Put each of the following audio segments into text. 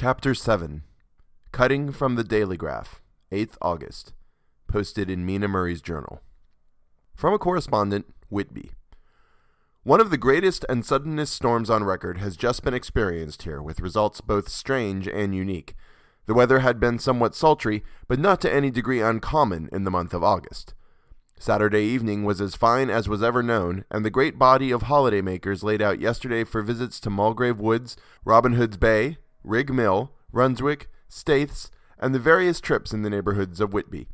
Chapter 7 Cutting from the Dailygraph, 8th August. Posted in Mina Murray's Journal. From a correspondent, Whitby. One of the greatest and suddenest storms on record has just been experienced here, with results both strange and unique. The weather had been somewhat sultry, but not to any degree uncommon in the month of August. Saturday evening was as fine as was ever known, and the great body of holiday makers laid out yesterday for visits to Mulgrave Woods, Robin Hood's Bay, Rig Mill, Runswick, Staithes, and the various trips in the neighborhoods of Whitby.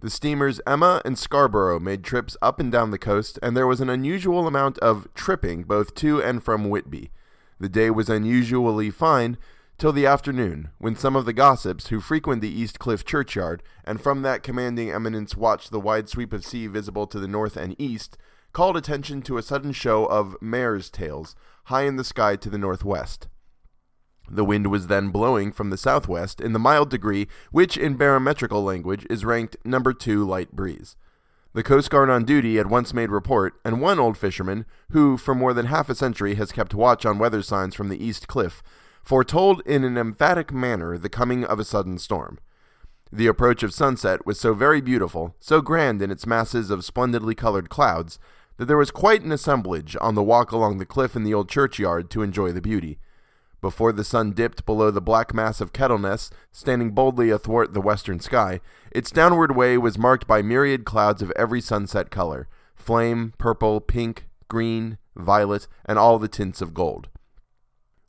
The steamers Emma and Scarborough made trips up and down the coast, and there was an unusual amount of tripping both to and from Whitby. The day was unusually fine till the afternoon, when some of the gossips who frequent the East Cliff churchyard, and from that commanding eminence watch the wide sweep of sea visible to the north and east, called attention to a sudden show of mares' tails high in the sky to the northwest. The wind was then blowing from the southwest in the mild degree which in barometrical language is ranked number 2 light breeze. The Coast Guard on duty at once made report, and one old fisherman, who for more than half a century has kept watch on weather signs from the East Cliff, foretold in an emphatic manner the coming of a sudden storm. The approach of sunset was so very beautiful, so grand in its masses of splendidly colored clouds, that there was quite an assemblage on the walk along the cliff in the old churchyard to enjoy the beauty. Before the sun dipped below the black mass of Kettleness, standing boldly athwart the western sky, its downward way was marked by myriad clouds of every sunset color flame, purple, pink, green, violet, and all the tints of gold.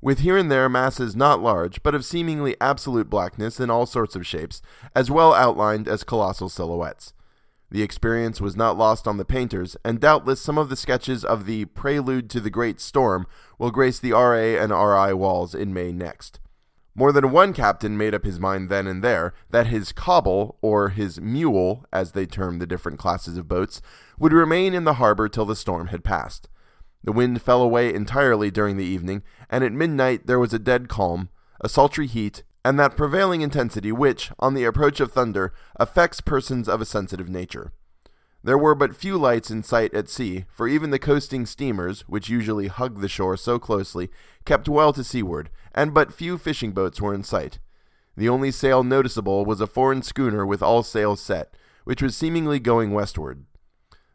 With here and there masses not large, but of seemingly absolute blackness in all sorts of shapes, as well outlined as colossal silhouettes. The experience was not lost on the painters, and doubtless some of the sketches of the Prelude to the Great Storm will grace the RA and RI walls in May next. More than one captain made up his mind then and there that his cobble, or his mule, as they term the different classes of boats, would remain in the harbor till the storm had passed. The wind fell away entirely during the evening, and at midnight there was a dead calm, a sultry heat, and that prevailing intensity which, on the approach of thunder, affects persons of a sensitive nature. There were but few lights in sight at sea, for even the coasting steamers, which usually hug the shore so closely, kept well to seaward, and but few fishing boats were in sight. The only sail noticeable was a foreign schooner with all sails set, which was seemingly going westward.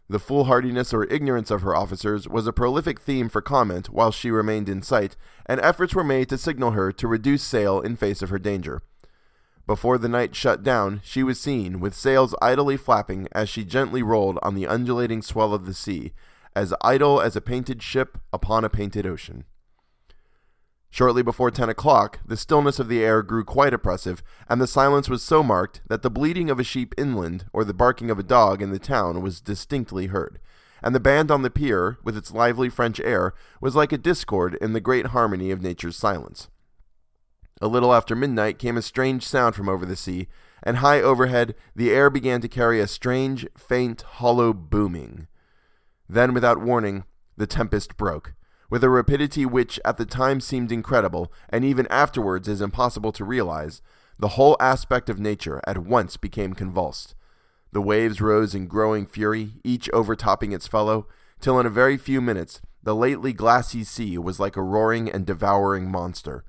The foolhardiness or ignorance of her officers was a prolific theme for comment while she remained in sight, and efforts were made to signal her to reduce sail in face of her danger. Before the night shut down, she was seen, with sails idly flapping as she gently rolled on the undulating swell of the sea, as idle as a painted ship upon a painted ocean. Shortly before ten o'clock, the stillness of the air grew quite oppressive, and the silence was so marked that the bleating of a sheep inland or the barking of a dog in the town was distinctly heard, and the band on the pier, with its lively French air, was like a discord in the great harmony of nature's silence. A little after midnight came a strange sound from over the sea, and high overhead the air began to carry a strange, faint, hollow booming. Then, without warning, the tempest broke with a rapidity which at the time seemed incredible, and even afterwards is impossible to realize, the whole aspect of nature at once became convulsed. The waves rose in growing fury, each overtopping its fellow, till in a very few minutes the lately glassy sea was like a roaring and devouring monster.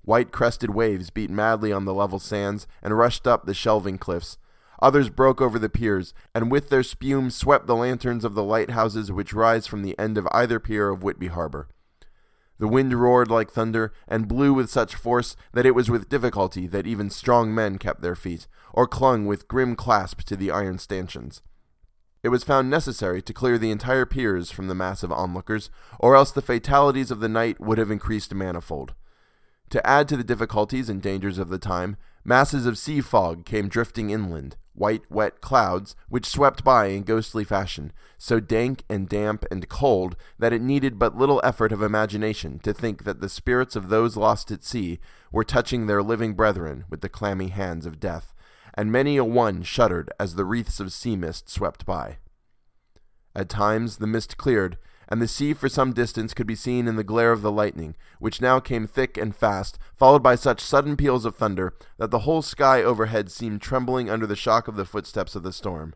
White crested waves beat madly on the level sands and rushed up the shelving cliffs, Others broke over the piers, and with their spume swept the lanterns of the lighthouses which rise from the end of either pier of Whitby harbor. The wind roared like thunder, and blew with such force that it was with difficulty that even strong men kept their feet, or clung with grim clasp to the iron stanchions. It was found necessary to clear the entire piers from the mass of onlookers, or else the fatalities of the night would have increased manifold. To add to the difficulties and dangers of the time, masses of sea fog came drifting inland, white, wet clouds which swept by in ghostly fashion, so dank and damp and cold that it needed but little effort of imagination to think that the spirits of those lost at sea were touching their living brethren with the clammy hands of death, and many a one shuddered as the wreaths of sea mist swept by. At times the mist cleared, and the sea for some distance could be seen in the glare of the lightning, which now came thick and fast, followed by such sudden peals of thunder that the whole sky overhead seemed trembling under the shock of the footsteps of the storm.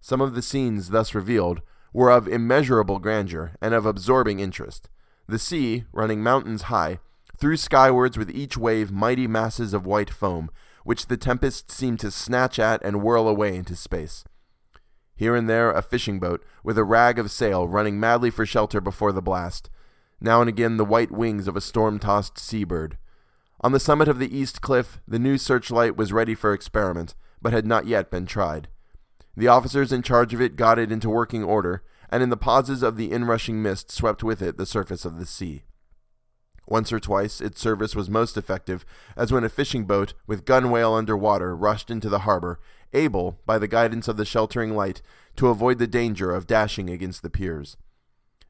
Some of the scenes thus revealed were of immeasurable grandeur and of absorbing interest. The sea, running mountains high, threw skywards with each wave mighty masses of white foam, which the tempest seemed to snatch at and whirl away into space. Here and there a fishing boat, with a rag of sail, running madly for shelter before the blast. Now and again the white wings of a storm tossed seabird. On the summit of the east cliff, the new searchlight was ready for experiment, but had not yet been tried. The officers in charge of it got it into working order, and in the pauses of the inrushing mist swept with it the surface of the sea. Once or twice its service was most effective, as when a fishing boat with gunwale under water rushed into the harbor, able, by the guidance of the sheltering light, to avoid the danger of dashing against the piers.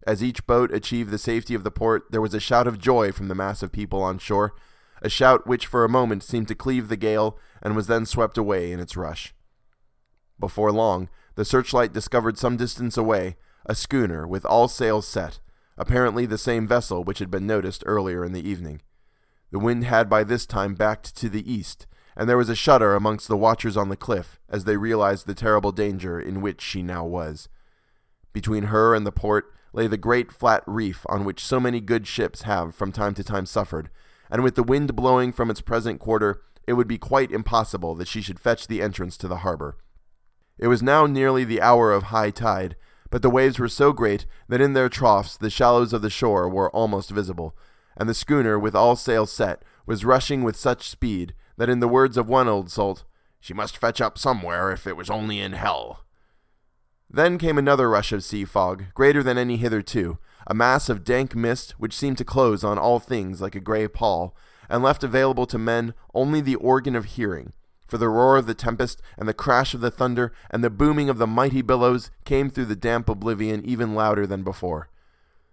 As each boat achieved the safety of the port, there was a shout of joy from the mass of people on shore, a shout which for a moment seemed to cleave the gale and was then swept away in its rush. Before long, the searchlight discovered some distance away a schooner with all sails set, apparently the same vessel which had been noticed earlier in the evening. The wind had by this time backed to the east, and there was a shudder amongst the watchers on the cliff as they realized the terrible danger in which she now was. Between her and the port lay the great flat reef on which so many good ships have from time to time suffered, and with the wind blowing from its present quarter, it would be quite impossible that she should fetch the entrance to the harbor. It was now nearly the hour of high tide, but the waves were so great that in their troughs the shallows of the shore were almost visible, and the schooner, with all sails set, was rushing with such speed that, in the words of one old salt, she must fetch up somewhere if it was only in hell. Then came another rush of sea fog, greater than any hitherto, a mass of dank mist which seemed to close on all things like a grey pall, and left available to men only the organ of hearing, for the roar of the tempest and the crash of the thunder and the booming of the mighty billows came through the damp oblivion even louder than before.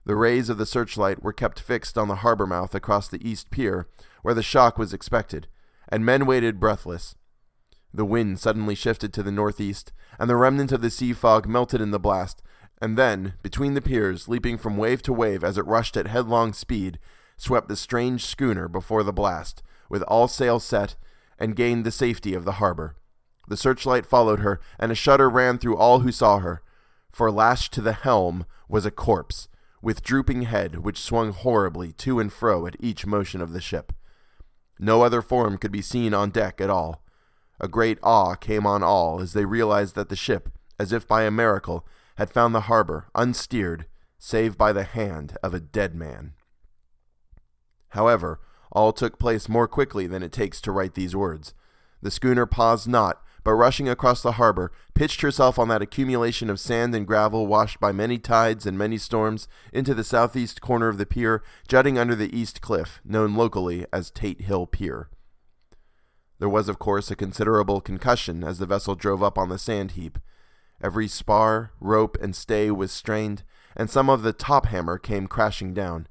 The rays of the searchlight were kept fixed on the harbor mouth across the east pier, where the shock was expected, and men waited breathless. The wind suddenly shifted to the northeast, and the remnant of the sea fog melted in the blast, and then, between the piers, leaping from wave to wave as it rushed at headlong speed, swept the strange schooner before the blast, with all sail set and gained the safety of the harbor. The searchlight followed her, and a shudder ran through all who saw her, for lashed to the helm was a corpse, with drooping head which swung horribly to and fro at each motion of the ship. No other form could be seen on deck at all. A great awe came on all as they realized that the ship, as if by a miracle, had found the harbor unsteered, save by the hand of a dead man. However, all took place more quickly than it takes to write these words. The schooner paused not, but rushing across the harbor, pitched herself on that accumulation of sand and gravel washed by many tides and many storms into the southeast corner of the pier, jutting under the east cliff, known locally as Tate Hill Pier. There was, of course, a considerable concussion as the vessel drove up on the sand heap. Every spar, rope, and stay was strained, and some of the top hammer came crashing down.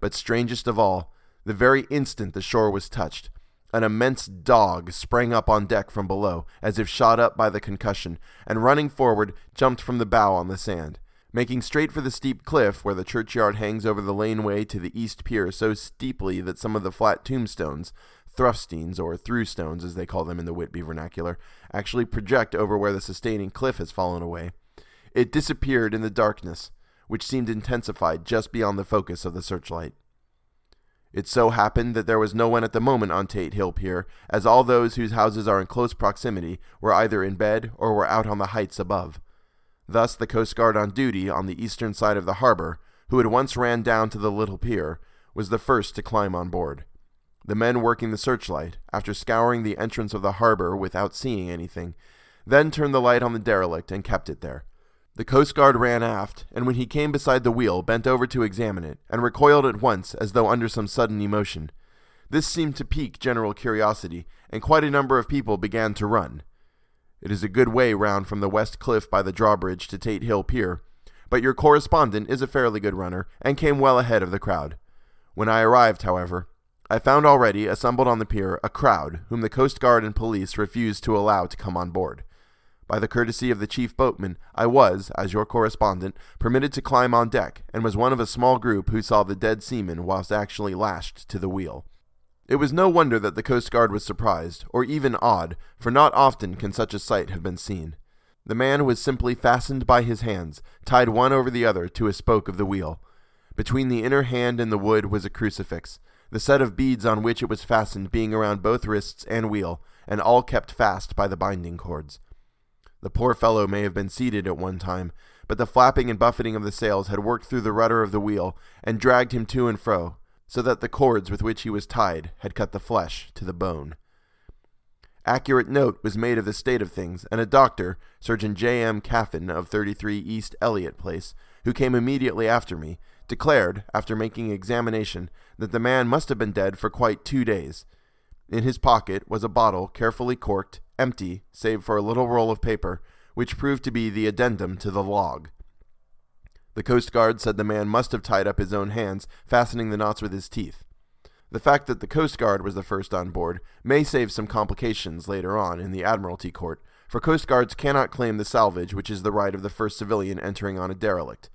But strangest of all, the very instant the shore was touched, an immense dog sprang up on deck from below, as if shot up by the concussion, and running forward, jumped from the bow on the sand. Making straight for the steep cliff where the churchyard hangs over the laneway to the east pier so steeply that some of the flat tombstones, thruff-steans, or through stones as they call them in the Whitby vernacular, actually project over where the sustaining cliff has fallen away, it disappeared in the darkness, which seemed intensified just beyond the focus of the searchlight. It so happened that there was no one at the moment on Tate Hill Pier, as all those whose houses are in close proximity were either in bed or were out on the heights above. Thus the Coast Guard on duty on the eastern side of the harbor, who had once ran down to the little pier, was the first to climb on board. The men working the searchlight, after scouring the entrance of the harbor without seeing anything, then turned the light on the derelict and kept it there. The Coast Guard ran aft, and when he came beside the wheel, bent over to examine it, and recoiled at once as though under some sudden emotion. This seemed to pique general curiosity, and quite a number of people began to run. It is a good way round from the west cliff by the drawbridge to Tate Hill Pier, but your correspondent is a fairly good runner, and came well ahead of the crowd. When I arrived, however, I found already assembled on the pier a crowd whom the Coast Guard and police refused to allow to come on board. By the courtesy of the chief boatman, I was, as your correspondent, permitted to climb on deck, and was one of a small group who saw the dead seaman whilst actually lashed to the wheel. It was no wonder that the Coast Guard was surprised, or even awed, for not often can such a sight have been seen. The man was simply fastened by his hands, tied one over the other to a spoke of the wheel. Between the inner hand and the wood was a crucifix, the set of beads on which it was fastened being around both wrists and wheel, and all kept fast by the binding cords. The poor fellow may have been seated at one time, but the flapping and buffeting of the sails had worked through the rudder of the wheel and dragged him to and fro, so that the cords with which he was tied had cut the flesh to the bone. Accurate note was made of the state of things, and a doctor, Surgeon J. M. Caffyn of 33 East Elliot Place, who came immediately after me, declared, after making examination, that the man must have been dead for quite two days. In his pocket was a bottle carefully corked, empty, save for a little roll of paper, which proved to be the addendum to the log. The Coast Guard said the man must have tied up his own hands, fastening the knots with his teeth. The fact that the Coast Guard was the first on board may save some complications later on in the Admiralty Court, for Coast Guards cannot claim the salvage which is the right of the first civilian entering on a derelict.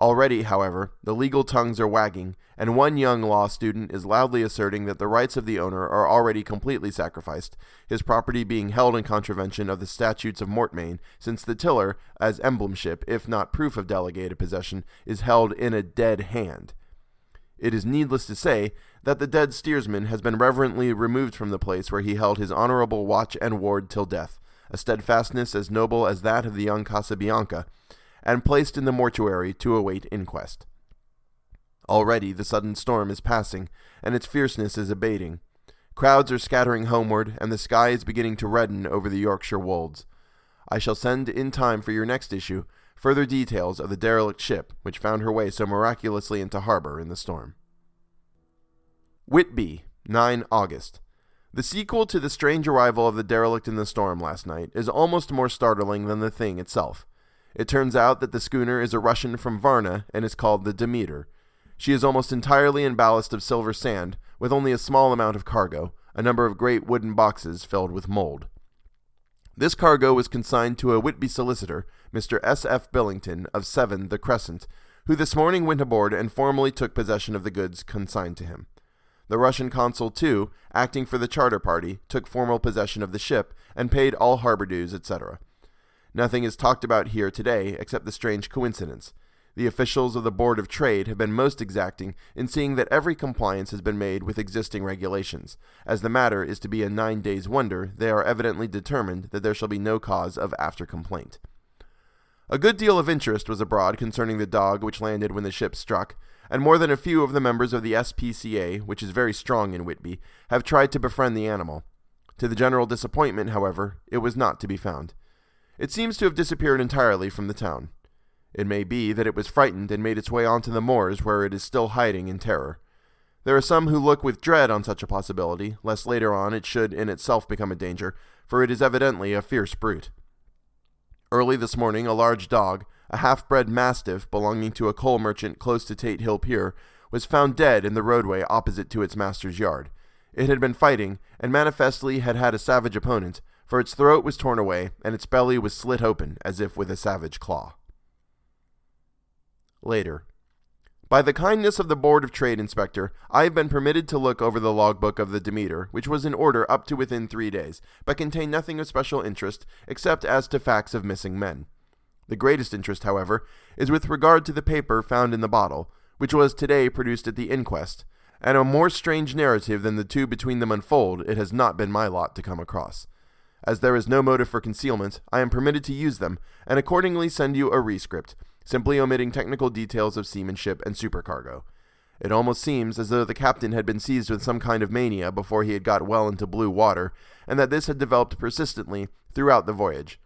Already, however, the legal tongues are wagging, and one young law student is loudly asserting that the rights of the owner are already completely sacrificed, his property being held in contravention of the statutes of Mortmain, since the tiller, as emblemship, if not proof of delegated possession, is held in a dead hand. It is needless to say that the dead steersman has been reverently removed from the place where he held his honorable watch and ward till death, a steadfastness as noble as that of the young Casabianca, and placed in the mortuary to await inquest. Already the sudden storm is passing, and its fierceness is abating. Crowds are scattering homeward, and the sky is beginning to redden over the Yorkshire wolds. I shall send in time for your next issue further details of the derelict ship which found her way so miraculously into harbor in the storm. Whitby, 9 August. The sequel to the strange arrival of the derelict in the storm last night is almost more startling than the thing itself. It turns out that the schooner is a Russian from Varna and is called the Demeter. She is almost entirely in ballast of silver sand, with only a small amount of cargo, a number of great wooden boxes filled with mold. This cargo was consigned to a Whitby solicitor, Mr. S. F. Billington, of 7 The Crescent, who this morning went aboard and formally took possession of the goods consigned to him. The Russian consul, too, acting for the charter party, took formal possession of the ship and paid all harbor dues, etc. Nothing is talked about here today except the strange coincidence. The officials of the Board of Trade have been most exacting in seeing that every compliance has been made with existing regulations. As the matter is to be a nine days' wonder, they are evidently determined that there shall be no cause of after complaint. A good deal of interest was abroad concerning the dog which landed when the ship struck, and more than a few of the members of the SPCA, which is very strong in Whitby, have tried to befriend the animal. To the general disappointment, however, it was not to be found. It seems to have disappeared entirely from the town. It may be that it was frightened and made its way onto the moors where it is still hiding in terror. There are some who look with dread on such a possibility, lest later on it should in itself become a danger, for it is evidently a fierce brute. Early this morning, a large dog, a half bred mastiff belonging to a coal merchant close to Tate Hill Pier, was found dead in the roadway opposite to its master's yard. It had been fighting, and manifestly had had a savage opponent, for its throat was torn away, and its belly was slit open as if with a savage claw. Later. By the kindness of the Board of Trade Inspector, I have been permitted to look over the logbook of the Demeter, which was in order up to within three days, but contained nothing of special interest except as to facts of missing men. The greatest interest, however, is with regard to the paper found in the bottle, which was today produced at the inquest, and a more strange narrative than the two between them unfold it has not been my lot to come across. As there is no motive for concealment, I am permitted to use them, and accordingly send you a rescript, simply omitting technical details of seamanship and supercargo. It almost seems as though the captain had been seized with some kind of mania before he had got well into blue water, and that this had developed persistently throughout the voyage.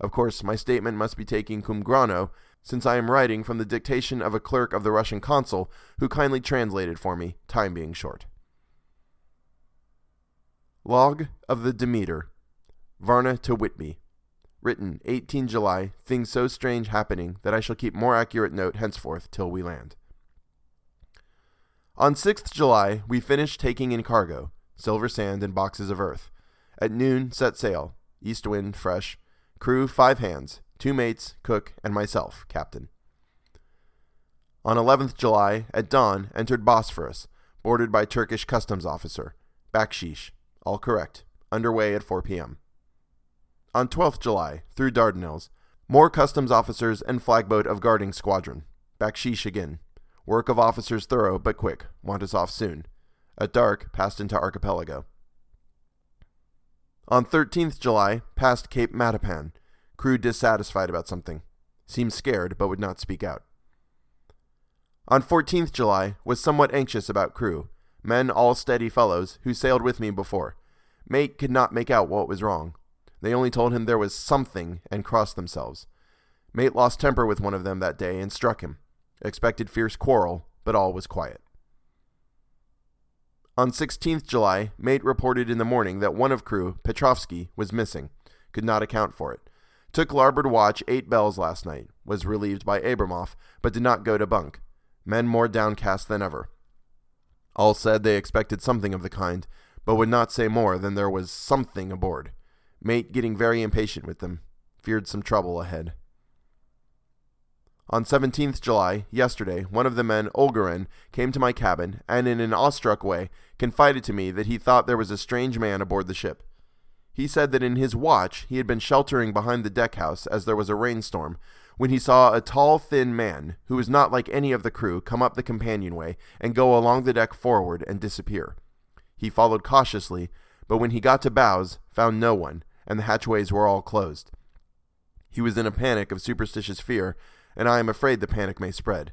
Of course, my statement must be taken cum grano, since I am writing from the dictation of a clerk of the Russian consul, who kindly translated for me, time being short. Log of the Demeter, Varna to Whitby. Written 18 July, things so strange happening that I shall keep more accurate note henceforth till we land. On 6th July, we finished taking in cargo, silver sand and boxes of earth. At noon, set sail, east wind, fresh, Crew five hands, two mates, cook, and myself, captain. On 11th July, at dawn, entered Bosphorus, boarded by Turkish customs officer. Bakshish. All correct. Underway at 4 p.m. On 12th July, through Dardanelles. More customs officers and flagboat of guarding squadron. Bakshish again. Work of officers thorough but quick. Want us off soon. At dark, passed into Archipelago. On 13th July, passed Cape Matapan. Crew dissatisfied about something. Seemed scared, but would not speak out. On 14th July, was somewhat anxious about crew. Men all steady fellows, who sailed with me before. Mate could not make out what was wrong. They only told him there was something and crossed themselves. Mate lost temper with one of them that day and struck him. Expected fierce quarrel, but all was quiet. On 16th July, Mate reported in the morning that one of crew, Petrofsky, was missing. Could not account for it. Took larboard watch eight bells last night. Was relieved by Abramoff, but did not go to bunk. Men more downcast than ever. All said they expected something of the kind, but would not say more than there was something aboard. Mate getting very impatient with them. Feared some trouble ahead. On 17th July, yesterday, one of the men, Olgaren, came to my cabin and, in an awestruck way, confided to me that he thought there was a strange man aboard the ship. He said that in his watch he had been sheltering behind the deck house as there was a rainstorm, when he saw a tall, thin man, who was not like any of the crew, come up the companionway and go along the deck forward and disappear. He followed cautiously, but when he got to bows, found no one, and the hatchways were all closed. He was in a panic of superstitious fear and I am afraid the panic may spread.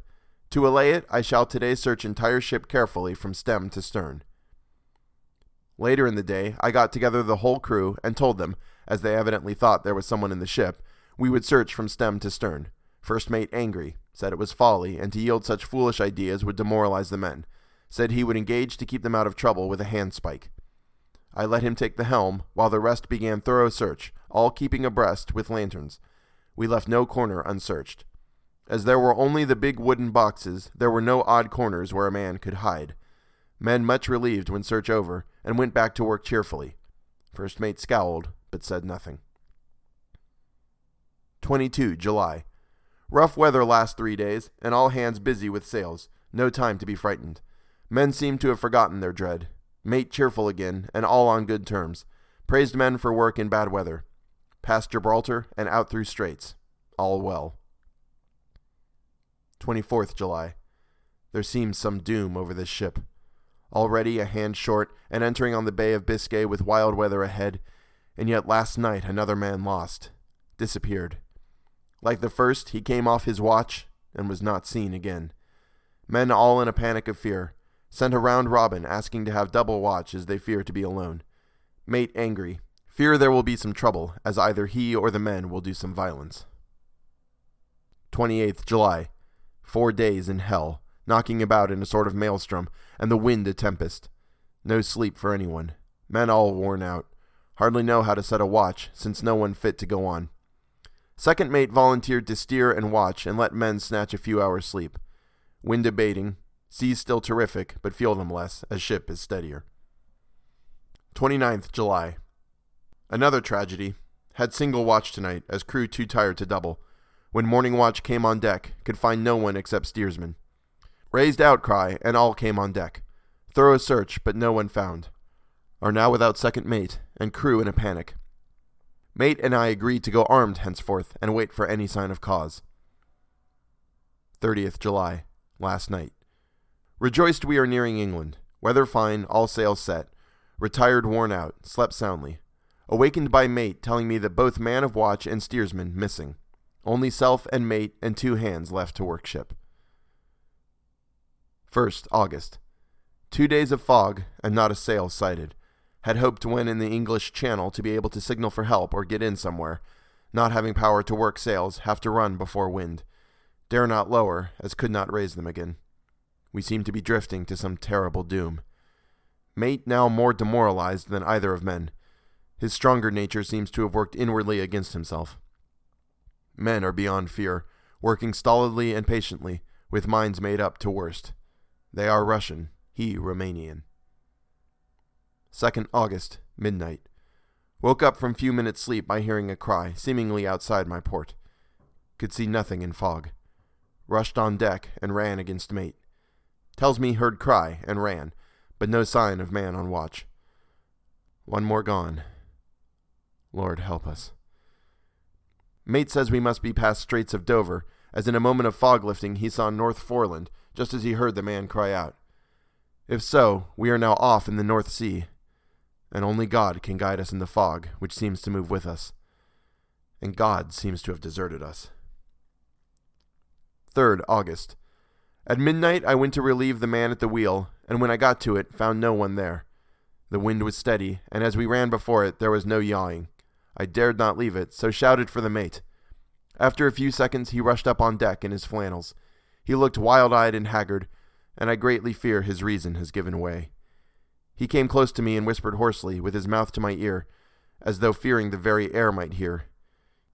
To allay it, I shall today search entire ship carefully from stem to stern. Later in the day, I got together the whole crew and told them, as they evidently thought there was someone in the ship, we would search from stem to stern. First mate angry, said it was folly, and to yield such foolish ideas would demoralize the men. Said he would engage to keep them out of trouble with a handspike. I let him take the helm, while the rest began thorough search, all keeping abreast with lanterns. We left no corner unsearched. As there were only the big wooden boxes, there were no odd corners where a man could hide. Men much relieved when search over, and went back to work cheerfully. First mate scowled, but said nothing. 22 July. Rough weather last three days, and all hands busy with sails. No time to be frightened. Men seem to have forgotten their dread. Mate cheerful again, and all on good terms. Praised men for work in bad weather. Past Gibraltar and out through Straits. All well. 24th July. There seems some doom over this ship. Already a hand short and entering on the Bay of Biscay with wild weather ahead, and yet last night another man lost, disappeared. Like the first, he came off his watch and was not seen again. Men all in a panic of fear, sent a round robin asking to have double watch as they fear to be alone. Mate angry, fear there will be some trouble, as either he or the men will do some violence. 28th July. Four days in hell, knocking about in a sort of maelstrom, and the wind a tempest. No sleep for anyone. Men all worn out. Hardly know how to set a watch, since no one fit to go on. Second mate volunteered to steer and watch and let men snatch a few hours' sleep. Wind abating, seas still terrific, but feel them less, as ship is steadier. 29th July. Another tragedy. Had single watch tonight, as crew too tired to double. When morning watch came on deck, could find no one except steersman. Raised outcry, and all came on deck. Thorough search, but no one found. Are now without second mate, and crew in a panic. Mate and I agreed to go armed henceforth, and wait for any sign of cause. 30th July, last night. Rejoiced we are nearing England. Weather fine, all sails set. Retired worn out, slept soundly. Awakened by mate telling me that both man of watch and steersman missing. Only self and mate and two hands left to work ship. 1st August. Two days of fog and not a sail sighted. Had hoped when in the English Channel to be able to signal for help or get in somewhere. Not having power to work sails, have to run before wind. Dare not lower, as could not raise them again. We seem to be drifting to some terrible doom. Mate now more demoralized than either of men. His stronger nature seems to have worked inwardly against himself. Men are beyond fear, working stolidly and patiently, with minds made up to worst. They are Russian, he Romanian. 2nd August, midnight. Woke up from few minutes' sleep by hearing a cry, seemingly outside my port. Could see nothing in fog. Rushed on deck and ran against mate. Tells me heard cry and ran, but no sign of man on watch. One more gone. Lord help us. Mate says we must be past Straits of Dover, as in a moment of fog lifting he saw North Foreland, just as he heard the man cry out. If so, we are now off in the North Sea, and only God can guide us in the fog which seems to move with us. And God seems to have deserted us. 3rd August. At midnight I went to relieve the man at the wheel, and when I got to it, found no one there. The wind was steady, and as we ran before it, there was no yawing. I dared not leave it, so shouted for the mate. After a few seconds, he rushed up on deck in his flannels. He looked wild eyed and haggard, and I greatly fear his reason has given way. He came close to me and whispered hoarsely, with his mouth to my ear, as though fearing the very air might hear.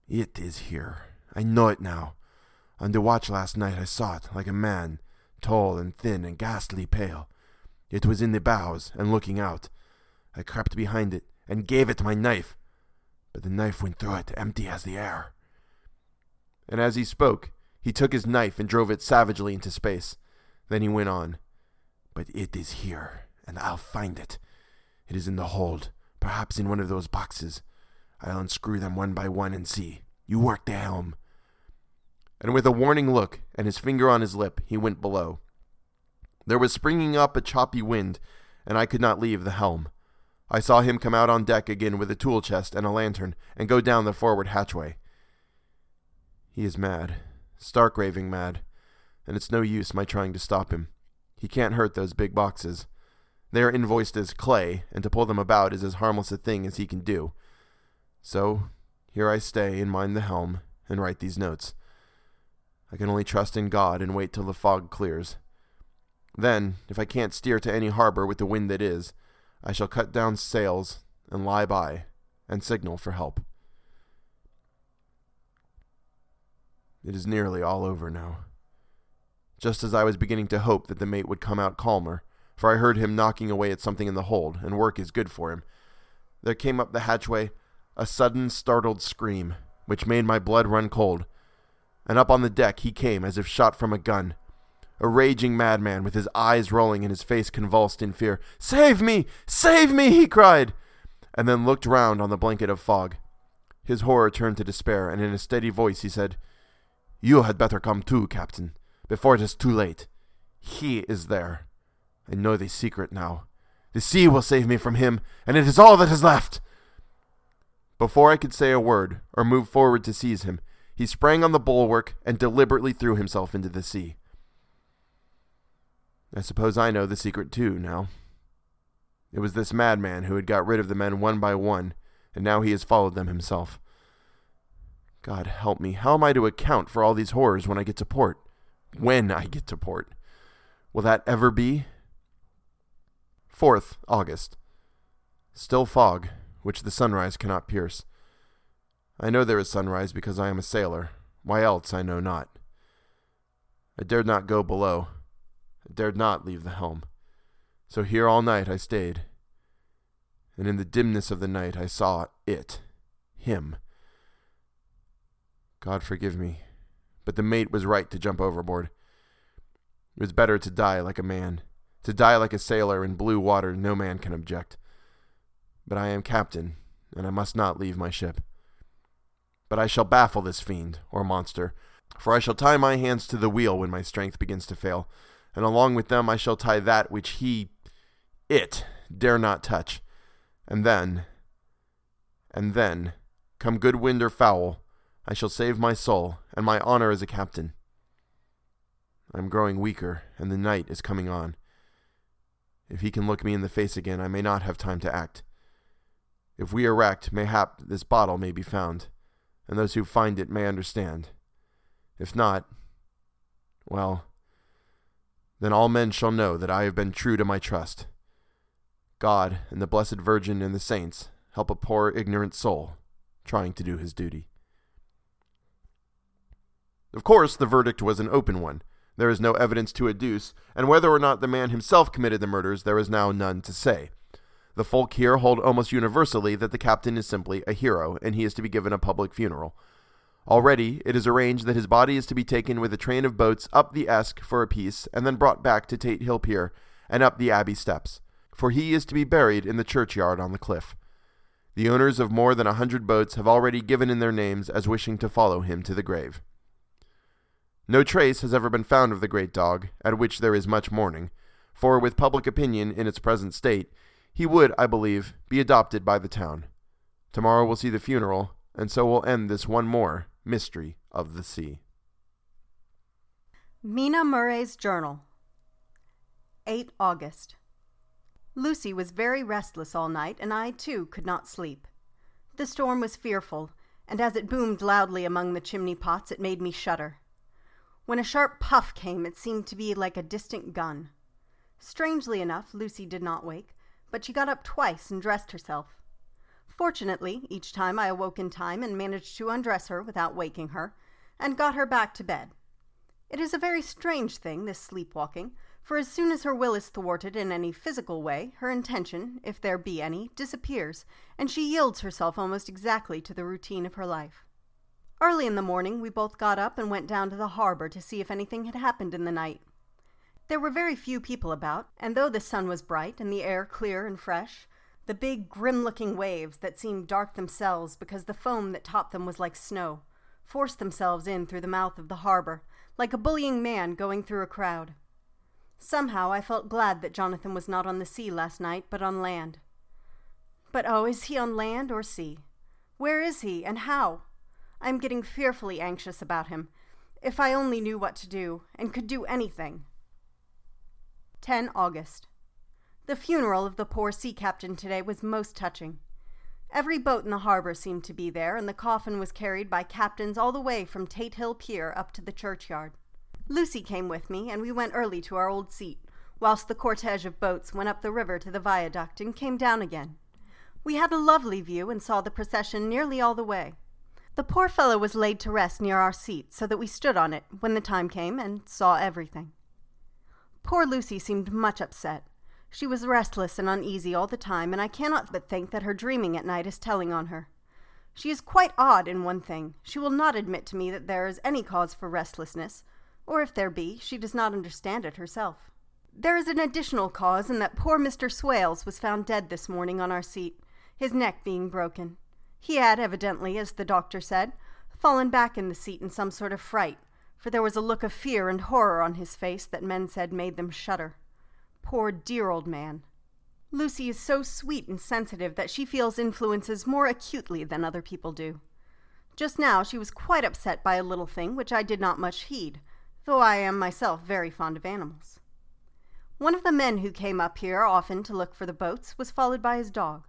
It is here. I know it now. The watch last night I saw it, like a man, tall and thin and ghastly pale. It was in the bows and looking out. I crept behind it and gave it my knife, but the knife went through it empty as the air. And as he spoke, he took his knife and drove it savagely into space. Then he went on. But it is here, and I'll find it. It is in the hold, perhaps in one of those boxes. I'll unscrew them one by one and see. You work the helm. And with a warning look and his finger on his lip, he went below. There was springing up a choppy wind, and I could not leave the helm. I saw him come out on deck again with a tool chest and a lantern, and go down the forward hatchway. He is mad, stark raving mad, and it's no use my trying to stop him. He can't hurt those big boxes. They are invoiced as clay, and to pull them about is as harmless a thing as he can do. So, here I stay and mind the helm, and write these notes. I can only trust in God and wait till the fog clears. Then, if I can't steer to any harbor with the wind that is, I shall cut down sails and lie by and signal for help. It is nearly all over now. Just as I was beginning to hope that the mate would come out calmer, for I heard him knocking away at something in the hold, and work is good for him, there came up the hatchway a sudden startled scream, which made my blood run cold, and up on the deck he came as if shot from a gun. A raging madman, with his eyes rolling and his face convulsed in fear. Save me! Save me! he cried, and then looked round on the blanket of fog. His horror turned to despair, and in a steady voice he said, You had better come too, Captain, before it is too late. He is there. I know the secret now. The sea will save me from him, and it is all that is left. Before I could say a word or move forward to seize him, he sprang on the bulwark and deliberately threw himself into the sea. I suppose I know the secret too now. It was this madman who had got rid of the men one by one, and now he has followed them himself. God help me, how am I to account for all these horrors when I get to port? When I get to port? Will that ever be? 4th August. Still fog, which the sunrise cannot pierce. I know there is sunrise because I am a sailor. Why else I know not. I dared not go below. I dared not leave the helm. So here all night I stayed. And in the dimness of the night I saw it, him. God forgive me, but the mate was right to jump overboard. It was better to die like a man. To die like a sailor in blue water no man can object. But I am captain, and I must not leave my ship. But I shall baffle this fiend, or monster, for I shall tie my hands to the wheel when my strength begins to fail, and along with them I shall tie that which he, it, dare not touch. And then, and then, come good wind or foul, I shall save my soul and my honor as a captain. I am growing weaker, and the night is coming on. If he can look me in the face again, I may not have time to act. If we are wrecked, mayhap this bottle may be found, and those who find it may understand. If not, well, then all men shall know that I have been true to my trust. God and the Blessed Virgin and the saints help a poor ignorant soul trying to do his duty. Of course, the verdict was an open one. There is no evidence to adduce, and whether or not the man himself committed the murders, there is now none to say. The folk here hold almost universally that the captain is simply a hero, and he is to be given a public funeral. Already, it is arranged that his body is to be taken with a train of boats up the Esk for a piece, and then brought back to Tate Hill Pier, and up the Abbey steps, for he is to be buried in the churchyard on the cliff. The owners of more than a hundred boats have already given in their names as wishing to follow him to the grave. No trace has ever been found of the great dog, at which there is much mourning, for with public opinion in its present state, he would, I believe, be adopted by the town. Tomorrow we'll see the funeral, and so we'll end this one more mystery of the sea. Mina Murray's Journal, 8 August. Lucy was very restless all night, and I, too, could not sleep. The storm was fearful, and as it boomed loudly among the chimney pots, it made me shudder. When a sharp puff came, it seemed to be like a distant gun. Strangely enough, Lucy did not wake, but she got up twice and dressed herself. Fortunately, each time I awoke in time and managed to undress her without waking her, and got her back to bed. It is a very strange thing, this sleepwalking, for as soon as her will is thwarted in any physical way, her intention, if there be any, disappears, and she yields herself almost exactly to the routine of her life. Early in the morning, we both got up and went down to the harbor to see if anything had happened in the night. There were very few people about, and though the sun was bright and the air clear and fresh, the big, grim looking waves that seemed dark themselves because the foam that topped them was like snow forced themselves in through the mouth of the harbor, like a bullying man going through a crowd. Somehow I felt glad that Jonathan was not on the sea last night, but on land. But oh, is he on land or sea? Where is he, and how? I am getting fearfully anxious about him. If I only knew what to do, and could do anything. 10 August. The funeral of the poor sea captain today was most touching. Every boat in the harbor seemed to be there, and the coffin was carried by captains all the way from Tate Hill Pier up to the churchyard. Lucy came with me, and we went early to our old seat, whilst the cortege of boats went up the river to the viaduct and came down again. We had a lovely view and saw the procession nearly all the way. The poor fellow was laid to rest near our seat, so that we stood on it when the time came and saw everything. Poor Lucy seemed much upset. She was restless and uneasy all the time, and I cannot but think that her dreaming at night is telling on her. She is quite odd in one thing. She will not admit to me that there is any cause for restlessness, or if there be, she does not understand it herself. There is an additional cause in that poor Mr. Swales was found dead this morning on our seat, his neck being broken. He had evidently, as the doctor said, fallen back in the seat in some sort of fright, for there was a look of fear and horror on his face that men said made them shudder. Poor dear old man. Lucy is so sweet and sensitive that she feels influences more acutely than other people do. Just now she was quite upset by a little thing which I did not much heed, though I am myself very fond of animals. One of the men who came up here often to look for the boats was followed by his dog.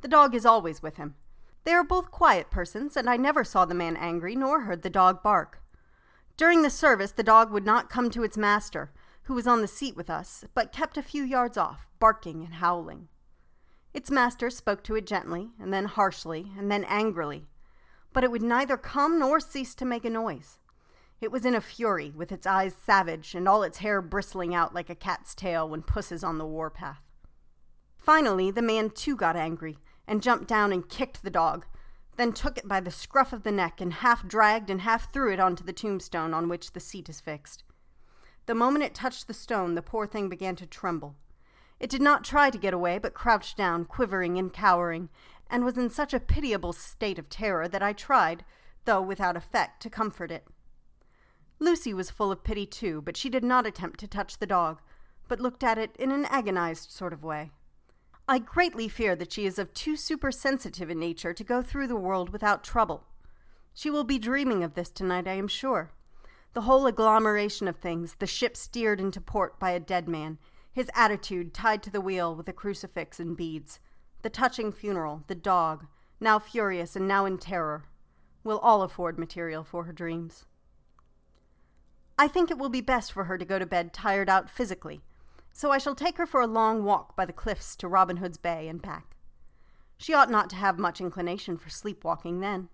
The dog is always with him. They are both quiet persons, and I never saw the man angry nor heard the dog bark. During the service, the dog would not come to its master, who was on the seat with us, but kept a few yards off, barking and howling. Its master spoke to it gently, and then harshly, and then angrily, but it would neither come nor cease to make a noise. It was in a fury, with its eyes savage and all its hair bristling out like a cat's tail when puss is on the warpath. Finally, the man too got angry and jumped down and kicked the dog, then took it by the scruff of the neck and half dragged and half threw it onto the tombstone on which the seat is fixed. The moment it touched the stone, the poor thing began to tremble. It did not try to get away, but crouched down, quivering and cowering, and was in such a pitiable state of terror that I tried, though without effect, to comfort it. Lucy was full of pity too, but she did not attempt to touch the dog, but looked at it in an agonized sort of way. I greatly fear that she is of too supersensitive a nature to go through the world without trouble. She will be dreaming of this tonight, I am sure. The whole agglomeration of things, the ship steered into port by a dead man, his attitude tied to the wheel with a crucifix and beads, the touching funeral, the dog, now furious and now in terror, will all afford material for her dreams. I think it will be best for her to go to bed tired out physically so I shall take her for a long walk by the cliffs to Robin Hood's Bay and back. She ought not to have much inclination for sleepwalking then.